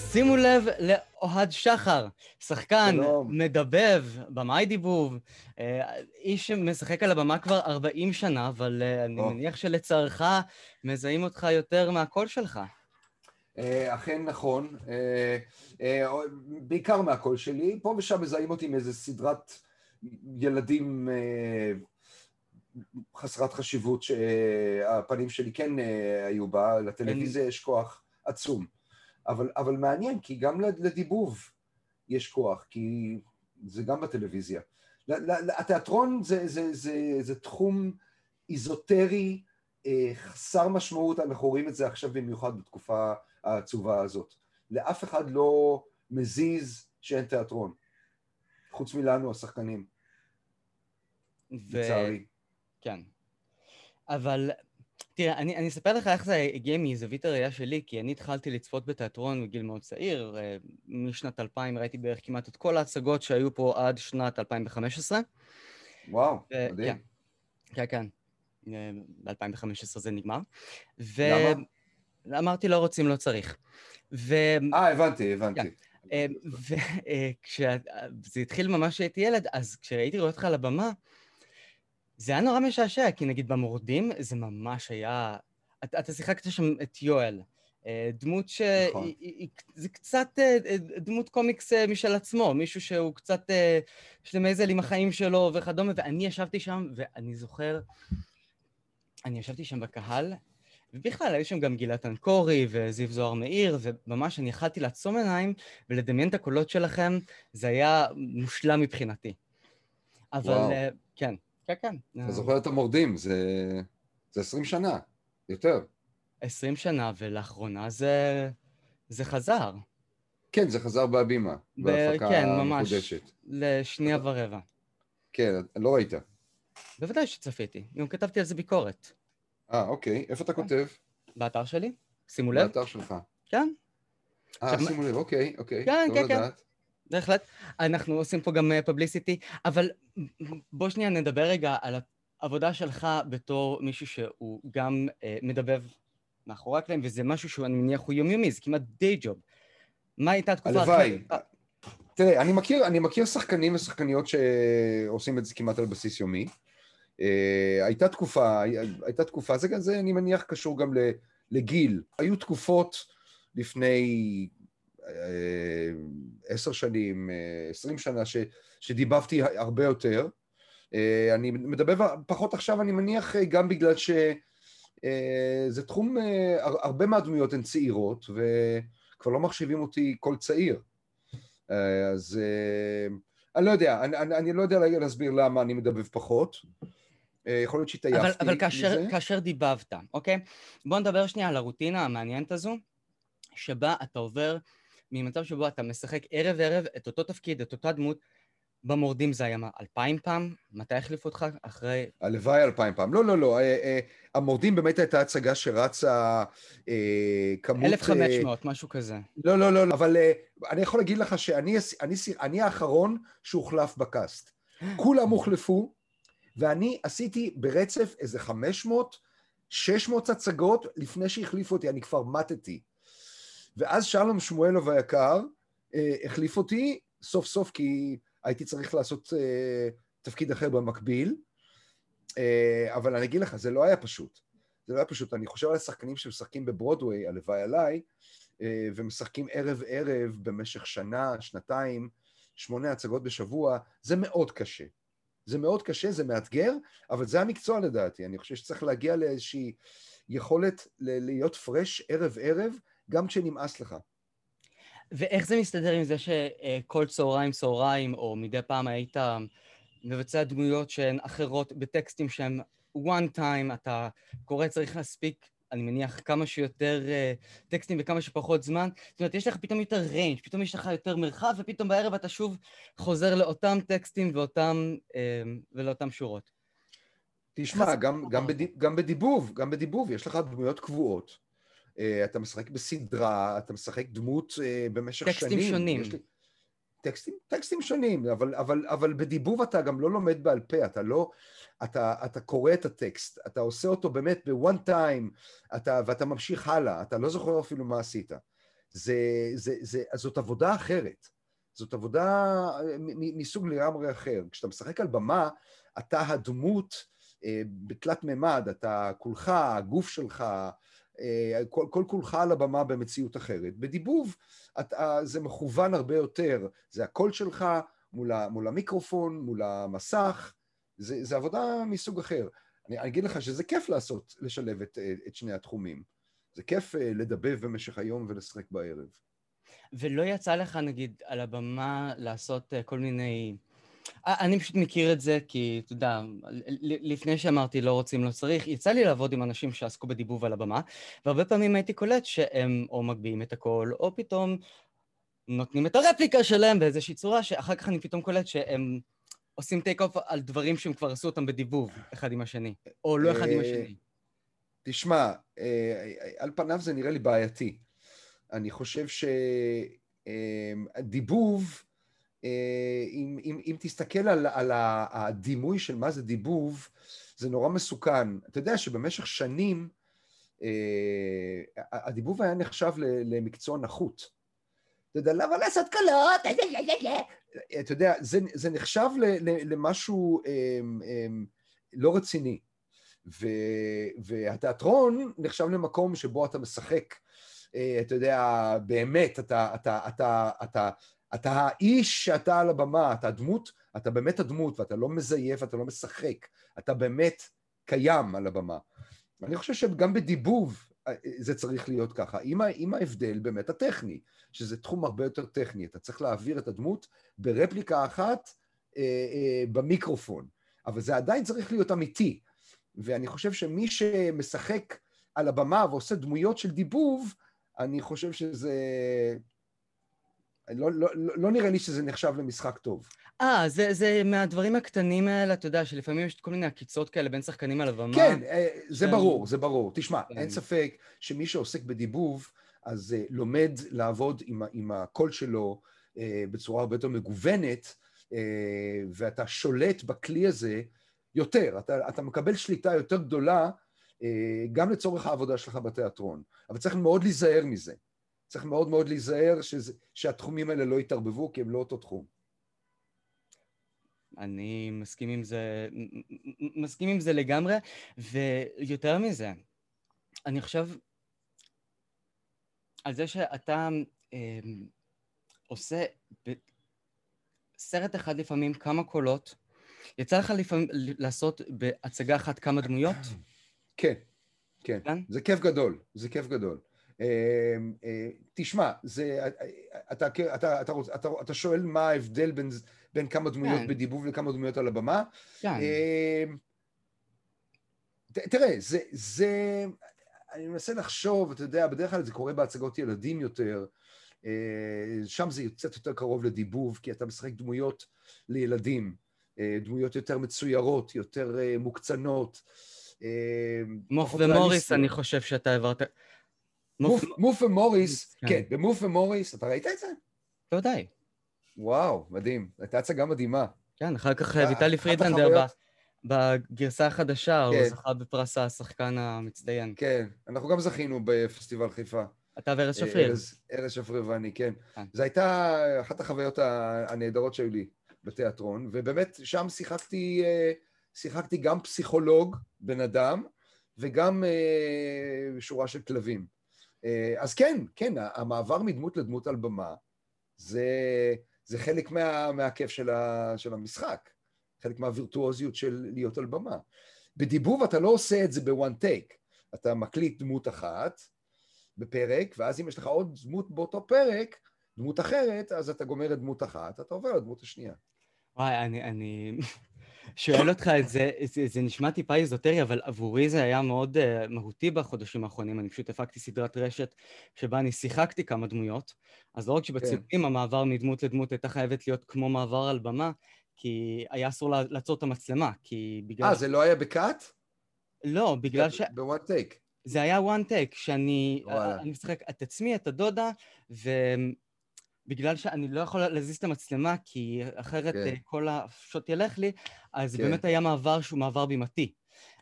שימו לב לאוהד שחר, שחקן, שלום. מדבב, במאי דיבוב, אה, איש שמשחק על הבמה כבר 40 שנה, אבל אה, אני או. מניח שלצערך מזהים אותך יותר מהקול שלך. אה, אכן נכון, בעיקר מהקול שלי, פה ושם מזהים אותי מאיזה סדרת ילדים חסרת חשיבות שהפנים שלי כן היו בה, לטלוויזיה יש כוח עצום. אבל, אבל מעניין, כי גם לדיבוב יש כוח, כי זה גם בטלוויזיה. התיאטרון זה, זה, זה, זה תחום איזוטרי, אה, חסר משמעות, אנחנו רואים את זה עכשיו במיוחד בתקופה העצובה הזאת. לאף אחד לא מזיז שאין תיאטרון, חוץ מלנו, השחקנים, ו- לצערי. כן. אבל תראה, אני, אני אספר לך איך זה הגיע מזווית הראייה שלי, כי אני התחלתי לצפות בתיאטרון בגיל מאוד צעיר. אה, משנת 2000 ראיתי בערך כמעט את כל ההצגות שהיו פה עד שנת 2015. וואו, ו- מדהים. כן, כן, כן. ב-2015 זה נגמר. ו... למה? אמרתי לא רוצים, לא צריך. ו... אה, הבנתי, הבנתי. כן. וכשזה התחיל ממש כשהייתי ילד, אז כשראיתי רואה אותך על הבמה, זה היה נורא משעשע, כי נגיד במורדים זה ממש היה... אתה, אתה שיחקת שם את יואל, אה, דמות ש... נכון. היא- היא- זה קצת אה, אה, דמות קומיקס משל עצמו, מישהו שהוא קצת... אה, יש לו מזל עם החיים שלו וכדומה, ואני ישבתי שם, ואני זוכר, אני ישבתי שם בקהל, ובכלל, היו שם גם גלעד אנקורי וזיו זוהר מאיר, וממש אני יכלתי לעצום עיניים ולדמיין את הקולות שלכם, זה היה מושלם מבחינתי. אבל וואו. כן, כן, כן. אתה זוכר את המורדים, זה זה 20 שנה, יותר. 20 שנה, ולאחרונה זה, זה חזר. כן, זה חזר בהבימה, ב- בהפקה כן, ממש. מחודשת. לשנייה ורבע. כן, לא ראית. בוודאי שצפיתי, גם כתבתי על זה ביקורת. אה, אוקיי, איפה אתה כותב? באתר שלי, שימו לב. באתר שלך. כן, אה, שימו לב, אוקיי, אוקיי. כן, כן, כן. לדעת. בהחלט. אנחנו עושים פה גם פבליסיטי, אבל בוא שנייה נדבר רגע על העבודה שלך בתור מישהו שהוא גם אה, מדבב מאחורי הקלעים, וזה משהו שהוא, אני מניח, הוא יומיומי, זה כמעט די ג'וב. מה הייתה התקופה הלוואי. הכי- תראה, אני מכיר, אני מכיר שחקנים ושחקניות שעושים את זה כמעט על בסיס יומי. אה, הייתה תקופה, הייתה תקופה, זה, זה אני מניח קשור גם ל- לגיל. היו תקופות לפני אה, עשר שנים, אה, עשרים שנה, ש, שדיבבתי הרבה יותר. אה, אני מדבר פחות עכשיו, אני מניח, אה, גם בגלל שזה תחום, אה, הר- הרבה מהדמויות הן צעירות, וכבר לא מחשיבים אותי כל צעיר. אה, אז אה, אני לא יודע, אני, אני, אני לא יודע להסביר למה אני מדבב פחות. אה, יכול להיות שהתעייפתי אבל, אבל כאשר, מזה. כאשר דיבבת, אוקיי? בוא נדבר שנייה על הרוטינה המעניינת הזו, שבה אתה עובר ממצב שבו אתה משחק ערב-ערב את אותו תפקיד, את אותה דמות. במורדים זה היה מה, אלפיים פעם? מתי החליפו אותך? אחרי... הלוואי אלפיים פעם. לא, לא, לא. אה, אה, המורדים באמת הייתה הצגה שרצה אה, כמות... 1500, משהו כזה. לא, לא, לא, לא, אבל אה, אני יכול להגיד לך שאני אני, אני האחרון שהוחלף בקאסט. כולם הוחלפו, ואני עשיתי ברצף איזה 500, 600 הצגות לפני שהחליפו אותי, אני כבר מתתי. ואז שלום שמואלוב היקר אה, החליף אותי סוף סוף כי הייתי צריך לעשות אה, תפקיד אחר במקביל, אה, אבל אני אגיד לך, זה לא היה פשוט. זה לא היה פשוט. אני חושב על השחקנים שמשחקים בברודוויי, הלוואי עליי, אה, ומשחקים ערב-ערב במשך שנה, שנתיים, שמונה הצגות בשבוע, זה מאוד קשה. זה מאוד קשה, זה מאתגר, אבל זה המקצוע לדעתי. אני חושב שצריך להגיע לאיזושהי יכולת להיות פרש ערב-ערב, גם כשנמאס לך. ואיך זה מסתדר עם זה שכל צהריים צהריים, או מדי פעם היית מבצע דמויות שהן אחרות בטקסטים שהם one time, אתה קורא, צריך להספיק, אני מניח, כמה שיותר uh, טקסטים וכמה שפחות זמן. זאת אומרת, יש לך פתאום יותר ריינג', פתאום יש לך יותר מרחב, ופתאום בערב אתה שוב חוזר לאותם טקסטים ואותם, uh, ולאותם שורות. תשמע, גם, גם, בד... גם בדיבוב, גם בדיבוב, יש לך דמויות קבועות. Uh, אתה משחק בסדרה, אתה משחק דמות uh, במשך טקסטים שנים. שונים. יש לי... טקסטים, טקסטים שונים, אבל, אבל, אבל בדיבוב אתה גם לא לומד בעל פה, אתה לא, אתה, אתה קורא את הטקסט, אתה עושה אותו באמת ב-one time, אתה, ואתה ממשיך הלאה, אתה לא זוכר אפילו מה עשית. זה, זה, זה, זאת עבודה אחרת. זאת עבודה מסוג לגמרי אחר. כשאתה משחק על במה, אתה הדמות אה, בתלת מימד, אתה כולך, הגוף שלך, אה, כל, כל כולך על הבמה במציאות אחרת. בדיבוב אתה, זה מכוון הרבה יותר, זה הקול שלך מול, מול המיקרופון, מול המסך, זה, זה עבודה מסוג אחר. אני, אגיד לך שזה כיף לעשות, לשלב את, את שני התחומים. זה כיף אה, לדבב במשך היום ולשחק בערב. ולא יצא לך, נגיד, על הבמה לעשות כל מיני... אני פשוט מכיר את זה כי, אתה יודע, לפני שאמרתי לא רוצים, לא צריך, יצא לי לעבוד עם אנשים שעסקו בדיבוב על הבמה, והרבה פעמים הייתי קולט שהם או מגביהים את הכל, או פתאום נותנים את הרפליקה שלהם באיזושהי צורה, שאחר כך אני פתאום קולט שהם עושים take off על דברים שהם כבר עשו אותם בדיבוב, אחד עם השני, או לא אחד עם אה, השני. תשמע, אה, על פניו זה נראה לי בעייתי. אני חושב שדיבוב, אה, אם, אם, אם תסתכל על, על הדימוי של מה זה דיבוב, זה נורא מסוכן. אתה יודע שבמשך שנים אה, הדיבוב היה נחשב למקצוע נחות. אתה יודע, למה לעשות קלות? אתה יודע, זה, זה נחשב למשהו לא רציני. ו, והתיאטרון נחשב למקום שבו אתה משחק, אה, אתה יודע, באמת, אתה, אתה, אתה, אתה, אתה האיש שאתה על הבמה, אתה הדמות, אתה באמת הדמות, ואתה לא מזייף, אתה לא משחק, אתה באמת קיים על הבמה. אני חושב שגם בדיבוב אה, זה צריך להיות ככה, עם, עם ההבדל באמת הטכני, שזה תחום הרבה יותר טכני, אתה צריך להעביר את הדמות ברפליקה אחת אה, אה, במיקרופון, אבל זה עדיין צריך להיות אמיתי, ואני חושב שמי שמשחק על הבמה ועושה דמויות של דיבוב, אני חושב שזה לא, לא, לא, נראה לי שזה נחשב למשחק טוב. אה, זה, זה מהדברים הקטנים האלה, אתה יודע, שלפעמים יש כל מיני עקיצות כאלה בין שחקנים על הבמה. כן, אה, זה ש... ברור, זה ברור. תשמע, כן. אין ספק שמי שעוסק בדיבוב, אז uh, לומד לעבוד עם, עם הקול שלו uh, בצורה הרבה יותר מגוונת, ואתה שולט בכלי הזה יותר. אתה, אתה מקבל שליטה יותר גדולה גם לצורך העבודה שלך בתיאטרון. אבל צריך מאוד להיזהר מזה. צריך מאוד מאוד להיזהר שזה, שהתחומים האלה לא יתערבבו, כי הם לא אותו תחום. אני מסכים עם זה, מסכים עם זה לגמרי, ויותר מזה, אני חושב על זה שאתה אה, עושה בסרט אחד לפעמים כמה קולות, יצא לך לפעמים לעשות בהצגה אחת כמה דמויות? כן, כן, כן? זה כיף גדול, זה כיף גדול. אמ, אה, תשמע, זה, אה, אתה, אתה, אתה, אתה, אתה, אתה שואל מה ההבדל בין, בין כמה דמויות כן. בדיבוב לכמה דמויות על הבמה? כן. אמ, תראה, זה, זה, אני מנסה לחשוב, אתה יודע, בדרך כלל זה קורה בהצגות ילדים יותר, אה, שם זה קצת יותר קרוב לדיבוב, כי אתה משחק דמויות לילדים, דמויות יותר מצוירות, יותר מוקצנות. מוף ומוריס, אני חושב שאתה העברת... מוף ומוריס, כן. כן, במוף ומוריס, אתה ראית את זה? בוודאי. וואו, מדהים. הייתה הצגה מדהימה. כן, אחר כך ויטלי פרידלנדר בגרסה החדשה, הוא כן. זכה בפרס השחקן המצטיין. כן, אנחנו גם זכינו בפסטיבל חיפה. אתה וארז שפריר. ארז שפריר ואני, כן. כן. זו הייתה אחת החוויות הנהדרות שהיו לי בתיאטרון, ובאמת שם שיחקתי, אה, שיחקתי גם פסיכולוג, בן אדם, וגם אה, שורה של כלבים. אה, אז כן, כן, המעבר מדמות לדמות על במה זה, זה חלק מה, מהכיף של, ה, של המשחק, חלק מהווירטואוזיות של להיות על במה. בדיבוב אתה לא עושה את זה בוואן טייק, אתה מקליט דמות אחת בפרק, ואז אם יש לך עוד דמות באותו פרק, דמות אחרת, אז אתה גומר את דמות אחת, אתה עובר לדמות השנייה. וואי, אני, אני שואל אותך את זה, זה, זה נשמע טיפה איזוטרי, אבל עבורי זה היה מאוד uh, מהותי בחודשים האחרונים. אני פשוט הפקתי סדרת רשת שבה אני שיחקתי כמה דמויות, אז לא רק שבצילומים כן. המעבר מדמות לדמות הייתה חייבת להיות כמו מעבר על במה, כי היה אסור לעצור את המצלמה, כי בגלל... אה, זה לא היה בקאט? לא, בגלל ש... בוואן טייק. זה היה וואן טייק, שאני משחק את עצמי, את הדודה, ו... בגלל שאני לא יכול להזיז את המצלמה, כי אחרת כן. אה, כל השוט ילך לי, אז כן. באמת היה מעבר שהוא מעבר בימתי.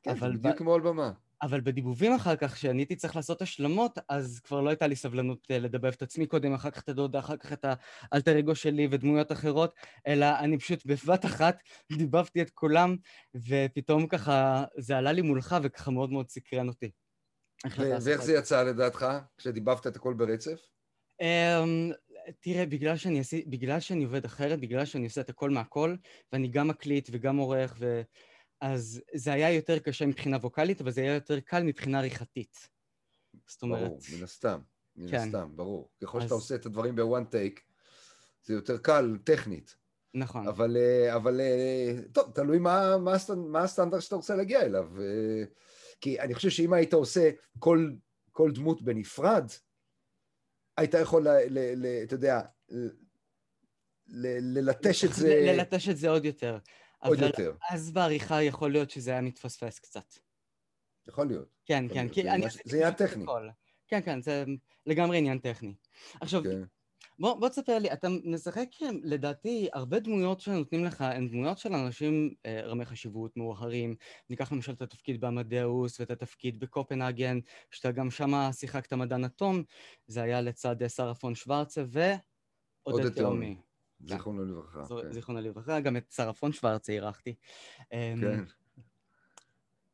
כן, אבל בדיוק ב... כמו על במה. אבל בדיבובים אחר כך, כשאני הייתי צריך לעשות השלמות, אז כבר לא הייתה לי סבלנות אה, לדבב את עצמי קודם, אחר כך את הדודה, אחר כך את האלטר אגו שלי ודמויות אחרות, אלא אני פשוט בבת אחת דיבבתי את כולם, ופתאום ככה זה עלה לי מולך וככה מאוד מאוד סקרן אותי. ואיך זה יצא לדעתך, כשדיבבת את הכל ברצף? תראה, בגלל שאני, עשי, בגלל שאני עובד אחרת, בגלל שאני עושה את הכל מהכל, ואני גם מקליט וגם עורך, ו... אז זה היה יותר קשה מבחינה ווקאלית, אבל זה היה יותר קל מבחינה עריכתית. זאת אומרת... ברור, מן הסתם, מן כן. הסתם, ברור. ככל אז... שאתה עושה את הדברים בוואן טייק, זה יותר קל טכנית. נכון. אבל, אה, אבל אה, טוב, תלוי מה, מה, מה הסטנדרט שאתה רוצה להגיע אליו. אה, כי אני חושב שאם היית עושה כל, כל דמות בנפרד, היית יכול, אתה יודע, ללטש את זה... ללטש את זה עוד יותר. עוד יותר. אז בעריכה יכול להיות שזה היה מתפספס קצת. יכול להיות. כן, כן. זה עניין טכני. כן, כן, זה לגמרי עניין טכני. עכשיו, כן. בוא, בוא תספר לי, אתה משחק, לדעתי, הרבה דמויות שנותנים לך הן דמויות של אנשים אה, רמי חשיבות, מאוחרים. ניקח למשל את התפקיד באמדאוס ואת התפקיד בקופנהגן, שאתה גם שמה שיחקת מדען אטום, זה היה לצד אה, שרה פון שוורצה ועודד תאומי. זיכרונו לברכה. כן. זיכרונו לברכה, גם את שרה פון שוורצה אירחתי. אמ, כן.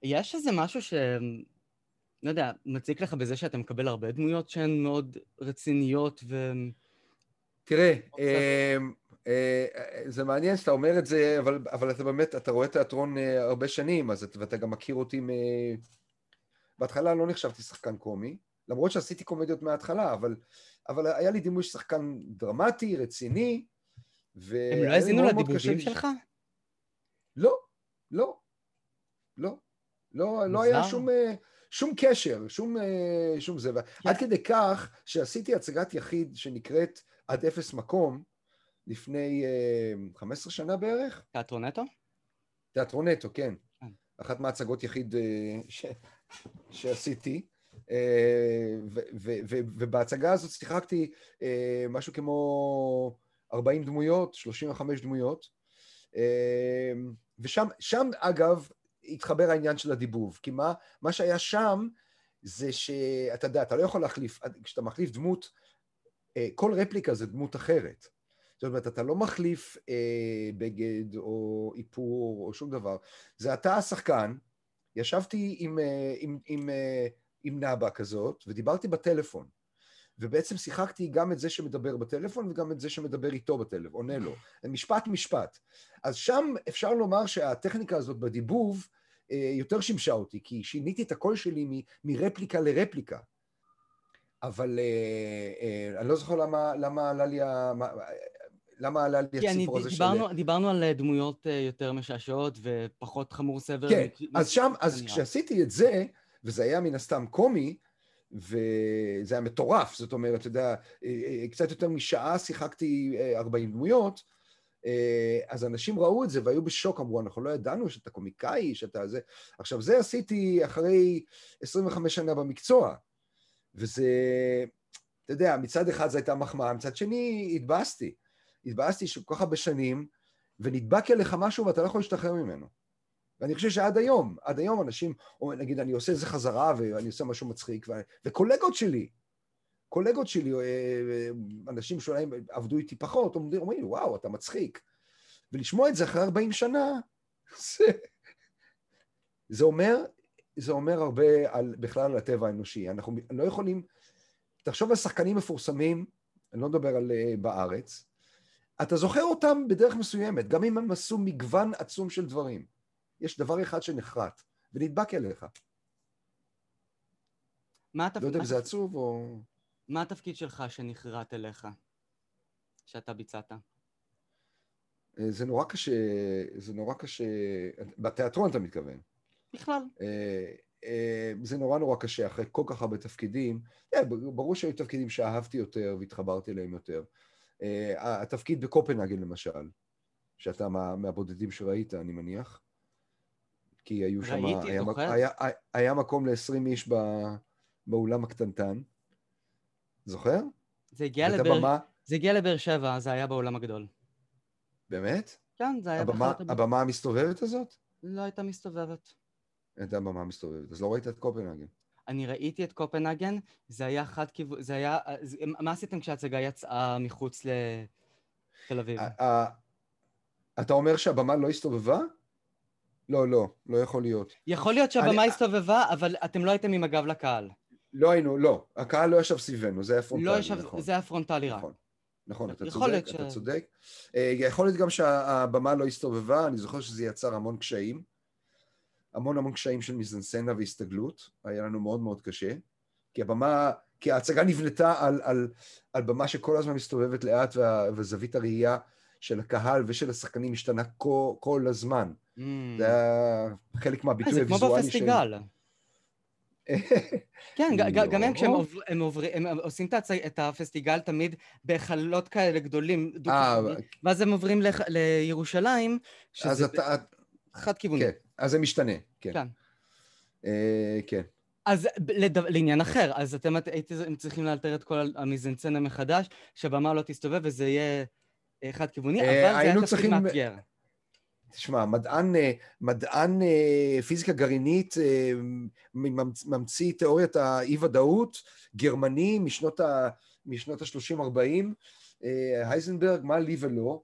יש איזה משהו ש... לא יודע, מציק לך בזה שאתה מקבל הרבה דמויות שהן מאוד רציניות ו... תראה, אה, אה, זה מעניין שאתה אומר את זה, אבל, אבל אתה באמת, אתה רואה תיאטרון אה, הרבה שנים, אז, ואתה גם מכיר אותי מ... בהתחלה לא נחשבתי שחקן קומי, למרות שעשיתי קומדיות מההתחלה, אבל, אבל היה לי דימוי שחקן דרמטי, רציני, ו... הם לא האזינו לדיבובים שלך? לא, לא, לא. לא, לא היה שום, שום קשר, שום, שום זה. עד כדי כך שעשיתי הצגת יחיד שנקראת עד אפס מקום לפני uh, 15 שנה בערך. תיאטרון נטו? תיאטרון נטו, כן. כן. אחת מהצגות יחיד uh, ש... שעשיתי. Uh, ובהצגה הזאת שיחקתי uh, משהו כמו 40 דמויות, 35 דמויות. Uh, ושם, שם אגב, התחבר העניין של הדיבוב. כי מה, מה שהיה שם זה שאתה יודע, אתה לא יכול להחליף, כשאתה מחליף דמות, אה, כל רפליקה זה דמות אחרת. זאת אומרת, אתה לא מחליף אה, בגד או איפור או שום דבר. זה אתה השחקן, ישבתי עם, אה, עם, עם, אה, עם נאבה כזאת ודיברתי בטלפון. ובעצם שיחקתי גם את זה שמדבר בטלפון וגם את זה שמדבר איתו בטלפון, עונה לו. משפט משפט. אז שם אפשר לומר שהטכניקה הזאת בדיבוב אה, יותר שימשה אותי, כי שיניתי את הקול שלי מ, מרפליקה לרפליקה. אבל אה, אה, אני לא זוכר למה, למה עלה לי ה... למה עלה לי הסיפור הזה דיברנו, של... דיברנו על אה, דמויות יותר משעשעות ופחות חמור סבר. כן, אז שם, אז כשעשיתי את זה, וזה היה מן הסתם קומי, וזה היה מטורף, זאת אומרת, אתה יודע, קצת יותר משעה שיחקתי 40 דמויות, אז אנשים ראו את זה והיו בשוק, אמרו, אנחנו לא ידענו שאתה קומיקאי, שאתה זה... עכשיו, זה עשיתי אחרי 25 שנה במקצוע. וזה, אתה יודע, מצד אחד זו הייתה מחמאה, מצד שני התבאסתי. התבאסתי שכל כך הרבה שנים, ונדבק אליך משהו ואתה לא יכול להשתחרר ממנו. ואני חושב שעד היום, עד היום אנשים, או נגיד אני עושה איזה חזרה ואני עושה משהו מצחיק, ו... וקולגות שלי, קולגות שלי, אה, אה, אנשים שאולי עבדו איתי פחות, אומרים, וואו, אתה מצחיק. ולשמוע את זה אחרי 40 שנה, זה, זה אומר זה אומר הרבה על, בכלל על הטבע האנושי. אנחנו לא יכולים... תחשוב על שחקנים מפורסמים, אני לא מדבר על uh, בארץ, אתה זוכר אותם בדרך מסוימת, גם אם הם עשו מגוון עצום של דברים. יש דבר אחד שנחרט, ונדבק אליך. מה התפקיד... לא יודע אם זה עצוב או... מה התפקיד שלך שנחרט אליך, שאתה ביצעת? אה, זה נורא קשה, זה נורא קשה, בתיאטרון אתה מתכוון. בכלל. אה, אה, זה נורא נורא קשה אחרי כל כך הרבה תפקידים. אה, ברור שהיו תפקידים שאהבתי יותר והתחברתי אליהם יותר. התפקיד בקופנהגן למשל, שאתה מה, מהבודדים שראית, אני מניח. כי היו שם... ראיתי, היה, זוכר? היה, היה, היה מקום ל-20 איש בא, באולם הקטנטן. זוכר? זה הגיע, לבר... במה... זה הגיע לבאר שבע, זה היה באולם הגדול. באמת? כן, זה היה... הבמה, הבמה המסתובבת הזאת? לא הייתה מסתובבת. את הבמה מסתובבת. אז לא ראית את קופנהגן. אני ראיתי את קופנהגן, זה היה חד כיוון, זה היה... מה עשיתם כשההצגה יצאה מחוץ לתל אביב? אתה אומר שהבמה לא הסתובבה? לא, לא, לא יכול להיות. יכול להיות שהבמה אני... הסתובבה, אבל אתם לא הייתם עם הגב לקהל. לא היינו, לא. הקהל לא ישב סביבנו, זה היה פרונטלי, לא ישב, נכון. זה היה פרונטלי רק. נכון, נכון אתה צודק, ש... אתה צודק. אה, יכול להיות גם שהבמה לא הסתובבה, אני זוכר שזה יצר המון קשיים. המון המון קשיים של מיזנסצנה והסתגלות, היה לנו מאוד מאוד קשה. כי הבמה, כי ההצגה נבנתה על, על, על במה שכל הזמן מסתובבת לאט, וה, וזווית הראייה של הקהל ושל השחקנים השתנה כל, כל הזמן. Mm. זה היה חלק מהביטוי הוויזואלי של... זה כמו בפסטיגל. כן, גם הם כשהם הם עוברים, הם עושים את הפסטיגל תמיד בחללות כאלה גדולים, אה, ואז הם עוברים לירושלים, שזה חד כיווני. כן, אז זה משתנה, כן. כן. אה, כן. אז לעניין אחר, אז אתם הייתם צריכים לאלתר את כל המיזנצנה מחדש, שהבמה לא תסתובב וזה יהיה חד כיווני, אבל זה היה תפקיד מאתגר. תשמע, מדען, אה, מדען אה, פיזיקה גרעינית אה, ממציא תיאוריית האי-ודאות, גרמני משנות ה-30-40, הייזנברג, מה לי ולא,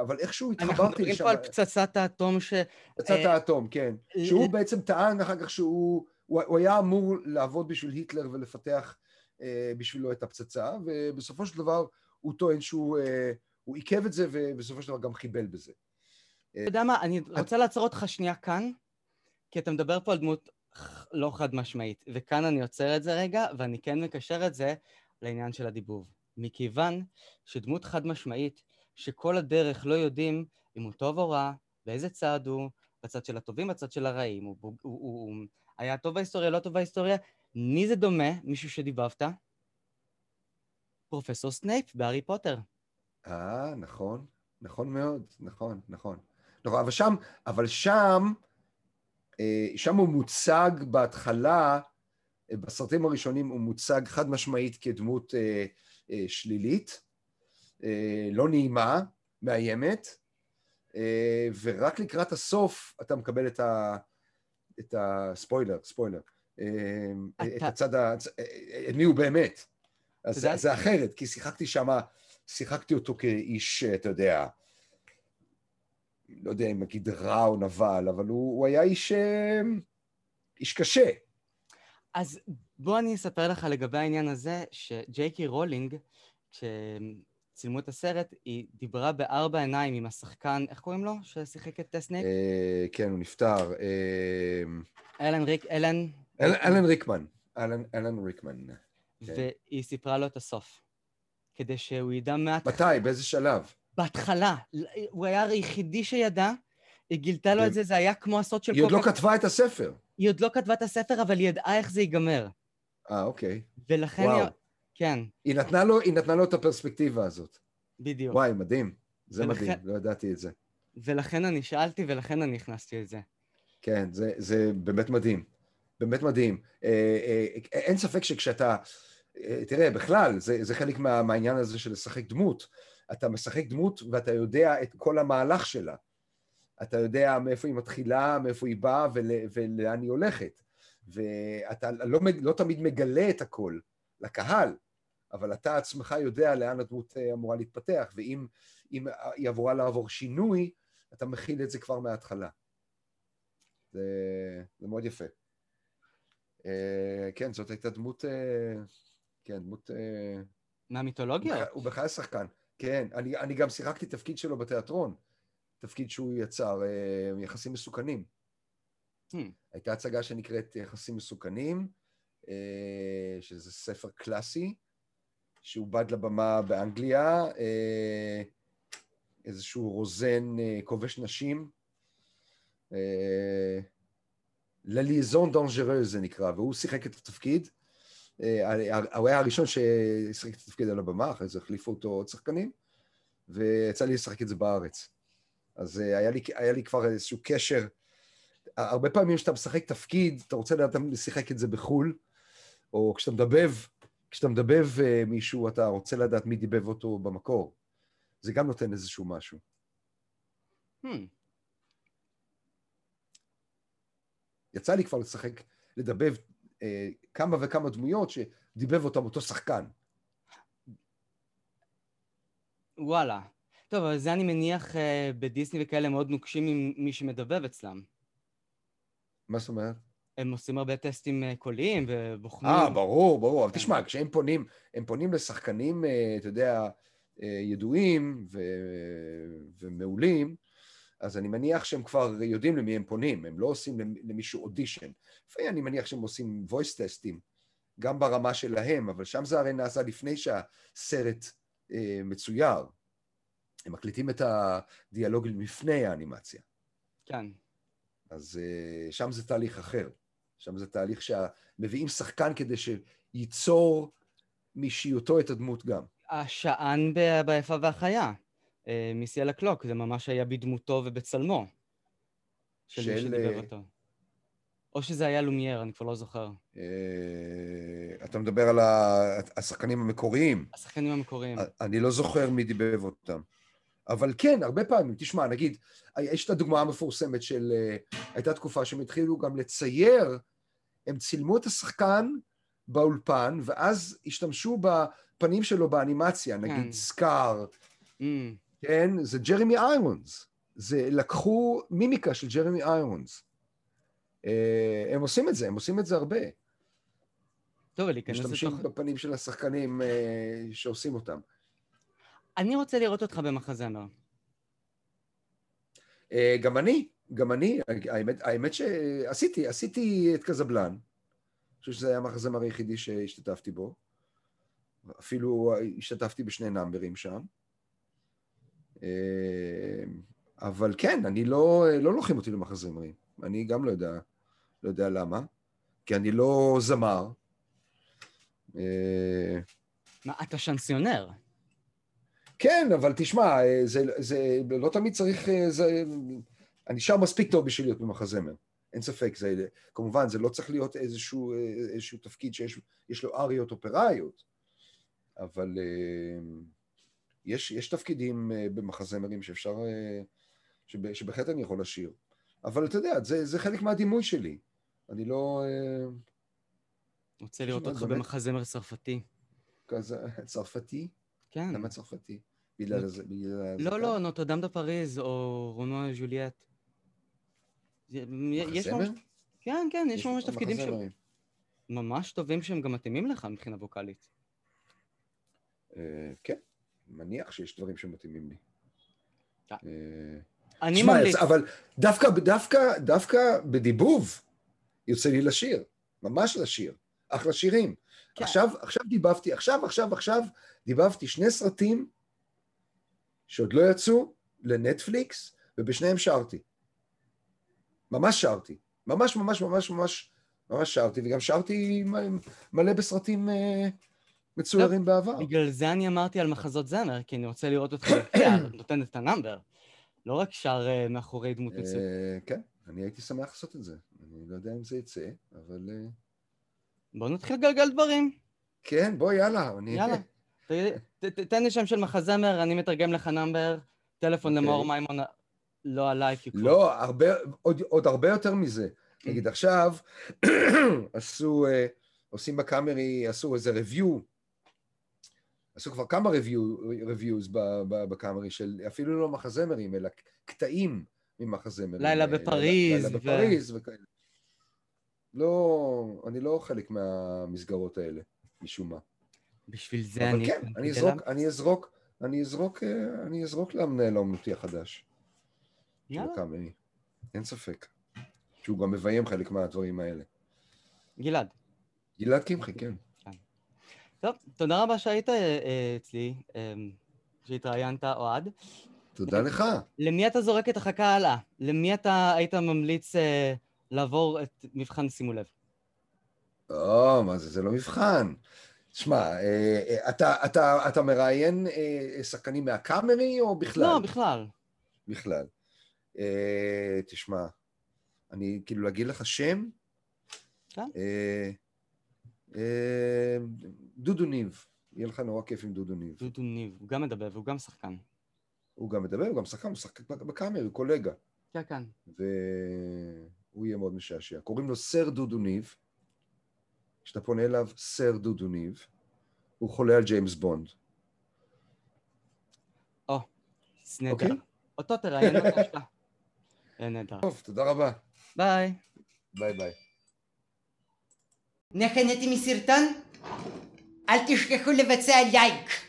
אבל איכשהו התחברתי לשם... אנחנו מדברים פה על פצצת האטום ש... פצצת האטום, כן. שהוא בעצם טען אחר כך שהוא הוא היה אמור לעבוד בשביל היטלר ולפתח בשבילו את הפצצה, ובסופו של דבר הוא טוען שהוא עיכב את זה ובסופו של דבר גם חיבל בזה. אתה יודע מה, אני רוצה לעצור אותך שנייה כאן, כי אתה מדבר פה על דמות לא חד משמעית, וכאן אני עוצר את זה רגע, ואני כן מקשר את זה לעניין של הדיבוב. מכיוון שדמות חד משמעית, שכל הדרך לא יודעים אם הוא טוב או רע, באיזה צד הוא, בצד של הטובים, בצד של הרעים, הוא, הוא, הוא, הוא היה טוב בהיסטוריה, לא טוב בהיסטוריה, מי זה דומה, מישהו שדיבבת? פרופסור סנייפ בהארי פוטר. אה, נכון, נכון מאוד, נכון, נכון. נכון, אבל שם, אבל שם, אה, שם הוא מוצג בהתחלה, אה, בסרטים הראשונים הוא מוצג חד משמעית כדמות אה, שלילית, לא נעימה, מאיימת, ורק לקראת הסוף אתה מקבל את, ה, את הספוילר, ספוילר, אתה... את הצד, ה... את מי הוא באמת. אז זה, זה אחרת, כי שיחקתי שם, שיחקתי אותו כאיש, אתה יודע, לא יודע אם נגיד רע או נבל, אבל הוא, הוא היה איש, אה, איש קשה. אז בוא אני אספר לך לגבי העניין הזה, שג'יי קי רולינג, כשצילמו את הסרט, היא דיברה בארבע עיניים עם השחקן, איך קוראים לו? ששיחק את סנייפ? אה, כן, הוא נפטר. אה, אלן ריק, אלן... אלן ריקמן. אלן ריקמן. כן. והיא סיפרה לו את הסוף. כדי שהוא ידע מעט... מתי? באיזה שלב? בהתחלה, הוא היה היחידי שידע, היא גילתה לו את זה, זה היה כמו הסוד של... היא עוד לא כתבה את הספר. היא עוד לא כתבה את הספר, אבל היא ידעה איך זה ייגמר. אה, אוקיי. ולכן. היא... כן. היא נתנה, לו, היא נתנה לו את הפרספקטיבה הזאת. בדיוק. וואי, מדהים. זה ולכן... מדהים, לא ידעתי את זה. ולכן אני שאלתי, ולכן אני הכנסתי את זה. כן, זה, זה באמת מדהים. באמת מדהים. אה, אה, אין ספק שכשאתה... אה, תראה, בכלל, זה, זה חלק מה, מהעניין הזה של לשחק דמות. אתה משחק דמות ואתה יודע את כל המהלך שלה. אתה יודע מאיפה היא מתחילה, מאיפה היא באה ול, ולאן היא הולכת. ואתה לא, לא תמיד מגלה את הכל לקהל, אבל אתה עצמך יודע לאן הדמות אה, אמורה להתפתח, ואם היא אמורה לעבור שינוי, אתה מכיל את זה כבר מההתחלה. זה, זה מאוד יפה. אה, כן, זאת הייתה דמות, אה, כן, דמות... מהמיתולוגיה? הוא בכלל שחקן. כן, אני, אני גם שיחקתי תפקיד שלו בתיאטרון, תפקיד שהוא יצר, אה, יחסים מסוכנים. Hmm. הייתה הצגה שנקראת יחסים מסוכנים, אה, שזה ספר קלאסי, שעובד לבמה באנגליה, אה, איזשהו רוזן כובש נשים, לליזון דונג'רז זה נקרא, והוא שיחק את התפקיד. אה, הוא היה הראשון ששיחק את התפקיד על הבמה, אחרי זה החליפו אותו עוד שחקנים, ויצא לי לשחק את זה בארץ. אז אה, היה לי, היה לי כבר איזשהו קשר. הרבה פעמים כשאתה משחק תפקיד, אתה רוצה לדעת לשחק את זה בחו"ל, או כשאתה מדבב, כשאתה מדבב אה, מישהו, אתה רוצה לדעת מי דיבב אותו במקור. זה גם נותן איזשהו משהו. Hmm. יצא לי כבר לשחק, לדבב אה, כמה וכמה דמויות שדיבב אותם אותו שחקן. וואלה. טוב, אבל זה אני מניח אה, בדיסני וכאלה מאוד נוקשים עם מי שמדבב אצלם. מה זאת אומרת? הם עושים הרבה טסטים אה, קוליים ובוחנים. אה, ברור, ברור. אבל תשמע, כשהם פונים, הם פונים לשחקנים, אה, אתה יודע, אה, ידועים ו... ומעולים, אז אני מניח שהם כבר יודעים למי הם פונים, הם לא עושים למישהו אודישן. לפעמים אני מניח שהם עושים voice טסטים, גם ברמה שלהם, אבל שם זה הרי נעשה לפני שהסרט אה, מצויר. הם מקליטים את הדיאלוג לפני האנימציה. כן. אז אה, שם זה תהליך אחר. שם זה תהליך שמביאים שחקן כדי שייצור מאישיותו את הדמות גם. השען ביפה והחיה, אה, מיסיאל הקלוק, זה ממש היה בדמותו ובצלמו. של, של מי שדיבר אה, אותו. או שזה היה לומייר, אני כבר לא זוכר. אה, אתה מדבר על השחקנים המקוריים. השחקנים המקוריים. אני לא זוכר מי דיבב אותם. אבל כן, הרבה פעמים, תשמע, נגיד, יש את הדוגמה המפורסמת של, הייתה תקופה שהם התחילו גם לצייר, הם צילמו את השחקן באולפן, ואז השתמשו בפנים שלו באנימציה, נגיד כן. סקאר, mm. כן? זה ג'רמי איירונס. זה לקחו מימיקה של ג'רמי איירונס. אה, הם עושים את זה, הם עושים את זה הרבה. טוב, להיכנס לתוך... משתמשים בפנים של השחקנים אה, שעושים אותם. אני רוצה לראות אותך במחזמר. אה, גם אני, גם אני, האמת, האמת שעשיתי, עשיתי את קזבלן. אני חושב שזה היה המחזמר היחידי שהשתתפתי בו. אפילו השתתפתי בשני נאמברים שם. אה, אבל כן, אני לא, לא לוקחים אותי למחזמרים. אני גם לא יודע, לא יודע למה, כי אני לא זמר. אה, מה, אתה שנסיונר. כן, אבל תשמע, אה, זה, זה לא תמיד צריך... זה, אני שר מספיק טוב בשביל להיות במחזמר. אין ספק, זה, כמובן, זה לא צריך להיות איזשהו, איזשהו תפקיד שיש לו אריות אופראיות, אבל יש, יש תפקידים במחזמרים שאפשר, שב, שבהחלט אני יכול לשיר. אבל אתה יודע, זה, זה חלק מהדימוי שלי. אני לא... רוצה לראות אותך באמת... במחזמר צרפתי. כזה, צרפתי? כן. למה צרפתי? בגלל זה? לא, לא, נוטרדם דה פריז או רונו ז'וליאט. מחזמר? כן, כן, יש ממש תפקידים ש... ממש טובים שהם גם מתאימים לך מבחינה ווקאלית. כן. מניח שיש דברים שמתאימים לי. אה. אה, אני ממליץ. אבל דווקא בדיבוב יוצא לי לשיר, ממש לשיר, אחלה שירים. כן. עכשיו, עכשיו דיבבתי, עכשיו, עכשיו, עכשיו דיבבתי שני סרטים שעוד לא יצאו לנטפליקס, ובשניהם שרתי. ממש שרתי. ממש, ממש, ממש, ממש, ממש שרתי, וגם שרתי מלא בסרטים... אה, מצוירים בעבר. בגלל זה אני אמרתי על מחזות זמר, כי אני רוצה לראות אותך נותן את ה number. לא רק שר אה, מאחורי דמות אה, מצוינת. כן, אני הייתי שמח לעשות את זה. אני לא יודע אם זה יצא, אבל... אה, בוא נתחיל לגלגל דברים. כן, בוא, יאללה. יאללה. תן לי שם של מחזמר, אני מתרגם לך נאמבר, טלפון אוקיי. למאור מימון, לא עליי, כי... לא, עוד הרבה יותר מזה. נגיד עכשיו, עשו, עושים בקאמרי, עשו איזה review עשו כבר כמה reviews בקאמרי של אפילו לא מחזמרים, אלא קטעים ממחזמרים. לילה בפריז. לילה בפריז וכאלה. לא, אני לא חלק מהמסגרות האלה, משום מה. בשביל זה אני... אבל כן, אני אזרוק, אני אזרוק, אני אזרוק, אני אזרוק למנהל האומנותי החדש. יאללה. אין ספק. שהוא גם מביים חלק מהדברים האלה. גלעד. גלעד קמחי, כן. טוב, תודה רבה שהיית אה, אצלי, אה, שהתראיינת, אוהד. תודה לך. למי אתה זורק את החכה הלאה? למי אתה היית ממליץ אה, לעבור את מבחן שימו לב? או, מה זה, זה לא מבחן. תשמע, אתה, אתה, אתה מראיין שחקנים מהקאמרי או בכלל? לא, בכלל. בכלל. תשמע, אני כאילו להגיד לך שם? כן. דודו ניב, יהיה לך נורא כיף עם דודו ניב. דודו ניב, הוא גם מדבר והוא גם שחקן. הוא גם מדבר, הוא גם שחקן, הוא שחקן בקאמר, הוא קולגה. כן, כן. הוא יהיה מאוד משעשע. קוראים לו סר דודו ניב. כשאתה פונה אליו, סר דודו ניב, הוא חולה על ג'יימס בונד. או, זה נהדר. אוקיי. אותו תראיין בבקשה. זה נהדר. טוב, תודה רבה. ביי. ביי ביי. נהניתם מסרטון? אל תשכחו לבצע לייק.